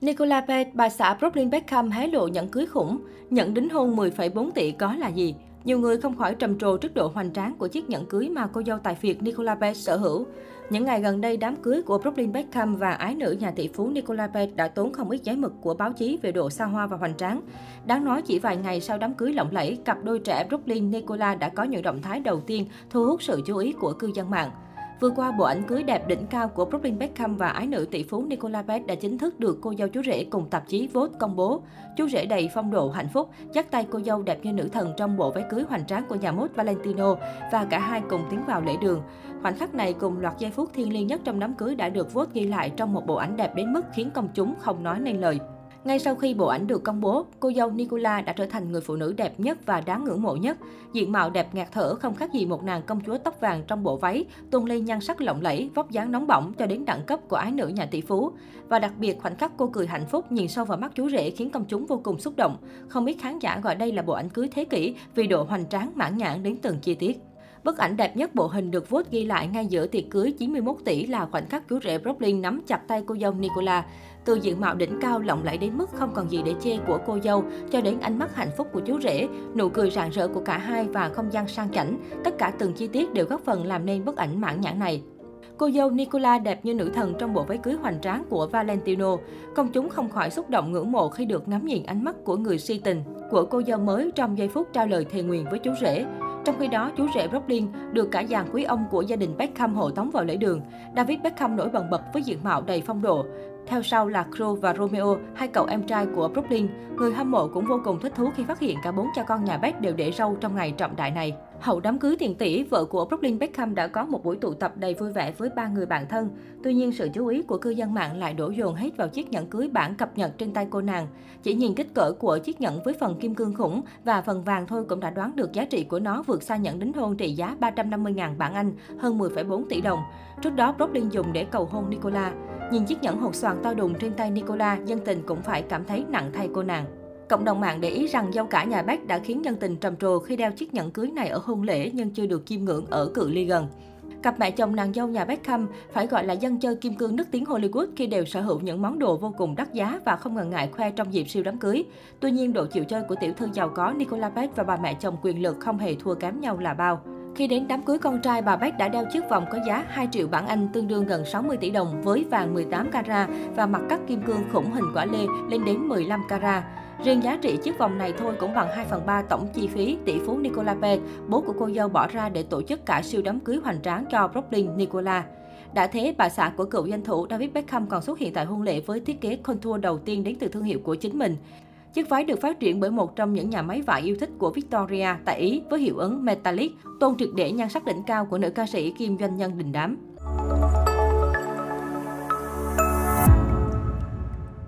Nicola Pet, bà xã Brooklyn Beckham hé lộ nhẫn cưới khủng. nhận đính hôn 10,4 tỷ có là gì? Nhiều người không khỏi trầm trồ trước độ hoành tráng của chiếc nhẫn cưới mà cô dâu tài phiệt Nicola Pet sở hữu. Những ngày gần đây, đám cưới của Brooklyn Beckham và ái nữ nhà tỷ phú Nicola Pet đã tốn không ít giấy mực của báo chí về độ xa hoa và hoành tráng. Đáng nói chỉ vài ngày sau đám cưới lộng lẫy, cặp đôi trẻ Brooklyn Nicola đã có những động thái đầu tiên thu hút sự chú ý của cư dân mạng. Vừa qua, bộ ảnh cưới đẹp đỉnh cao của Brooklyn Beckham và ái nữ tỷ phú Nicola Pet đã chính thức được cô dâu chú rể cùng tạp chí Vogue công bố. Chú rể đầy phong độ hạnh phúc, dắt tay cô dâu đẹp như nữ thần trong bộ váy cưới hoành tráng của nhà mốt Valentino và cả hai cùng tiến vào lễ đường. Khoảnh khắc này cùng loạt giây phút thiêng liêng nhất trong đám cưới đã được Vogue ghi lại trong một bộ ảnh đẹp đến mức khiến công chúng không nói nên lời. Ngay sau khi bộ ảnh được công bố, cô dâu Nicola đã trở thành người phụ nữ đẹp nhất và đáng ngưỡng mộ nhất. Diện mạo đẹp ngạt thở không khác gì một nàng công chúa tóc vàng trong bộ váy, tôn lên nhan sắc lộng lẫy, vóc dáng nóng bỏng cho đến đẳng cấp của ái nữ nhà tỷ phú. Và đặc biệt khoảnh khắc cô cười hạnh phúc nhìn sâu vào mắt chú rể khiến công chúng vô cùng xúc động. Không ít khán giả gọi đây là bộ ảnh cưới thế kỷ vì độ hoành tráng mãn nhãn đến từng chi tiết. Bức ảnh đẹp nhất bộ hình được vote ghi lại ngay giữa tiệc cưới 91 tỷ là khoảnh khắc chú rể Brooklyn nắm chặt tay cô dâu Nicola. Từ diện mạo đỉnh cao lộng lẫy đến mức không còn gì để chê của cô dâu, cho đến ánh mắt hạnh phúc của chú rể, nụ cười rạng rỡ của cả hai và không gian sang chảnh, tất cả từng chi tiết đều góp phần làm nên bức ảnh mãn nhãn này. Cô dâu Nicola đẹp như nữ thần trong bộ váy cưới hoành tráng của Valentino. Công chúng không khỏi xúc động ngưỡng mộ khi được ngắm nhìn ánh mắt của người si tình của cô dâu mới trong giây phút trao lời thề nguyện với chú rể. Trong khi đó, chú rể Brooklyn được cả dàn quý ông của gia đình Beckham hộ tống vào lễ đường. David Beckham nổi bật bật với diện mạo đầy phong độ. Theo sau là Crew và Romeo, hai cậu em trai của Brooklyn. Người hâm mộ cũng vô cùng thích thú khi phát hiện cả bốn cha con nhà Beck đều để râu trong ngày trọng đại này. Hậu đám cưới tiền tỷ, vợ của Brooklyn Beckham đã có một buổi tụ tập đầy vui vẻ với ba người bạn thân. Tuy nhiên, sự chú ý của cư dân mạng lại đổ dồn hết vào chiếc nhẫn cưới bản cập nhật trên tay cô nàng. Chỉ nhìn kích cỡ của chiếc nhẫn với phần kim cương khủng và phần vàng thôi cũng đã đoán được giá trị của nó vượt xa nhẫn đính hôn trị giá 350.000 bảng Anh, hơn 10,4 tỷ đồng. Trước đó, Brooklyn dùng để cầu hôn Nicola. Nhìn chiếc nhẫn hột xoàn to đùng trên tay Nicola, dân tình cũng phải cảm thấy nặng thay cô nàng. Cộng đồng mạng để ý rằng dâu cả nhà Beck đã khiến dân tình trầm trồ khi đeo chiếc nhẫn cưới này ở hôn lễ nhưng chưa được chiêm ngưỡng ở cự ly gần. Cặp mẹ chồng nàng dâu nhà Beckham phải gọi là dân chơi kim cương nước tiếng Hollywood khi đều sở hữu những món đồ vô cùng đắt giá và không ngần ngại khoe trong dịp siêu đám cưới. Tuy nhiên, độ chịu chơi của tiểu thư giàu có Nicola Beck và bà mẹ chồng quyền lực không hề thua kém nhau là bao. Khi đến đám cưới con trai, bà Beck đã đeo chiếc vòng có giá 2 triệu bảng Anh tương đương gần 60 tỷ đồng với vàng 18 carat và mặt cắt kim cương khủng hình quả lê lên đến 15 carat. Riêng giá trị chiếc vòng này thôi cũng bằng 2 phần 3 tổng chi phí tỷ phú Nicola P, bố của cô dâu bỏ ra để tổ chức cả siêu đám cưới hoành tráng cho Brooklyn Nicola. Đã thế, bà xã của cựu danh thủ David Beckham còn xuất hiện tại hôn lễ với thiết kế contour đầu tiên đến từ thương hiệu của chính mình. Chiếc váy được phát triển bởi một trong những nhà máy vải yêu thích của Victoria tại Ý với hiệu ứng Metallic, tôn triệt để nhan sắc đỉnh cao của nữ ca sĩ kim doanh nhân đình đám.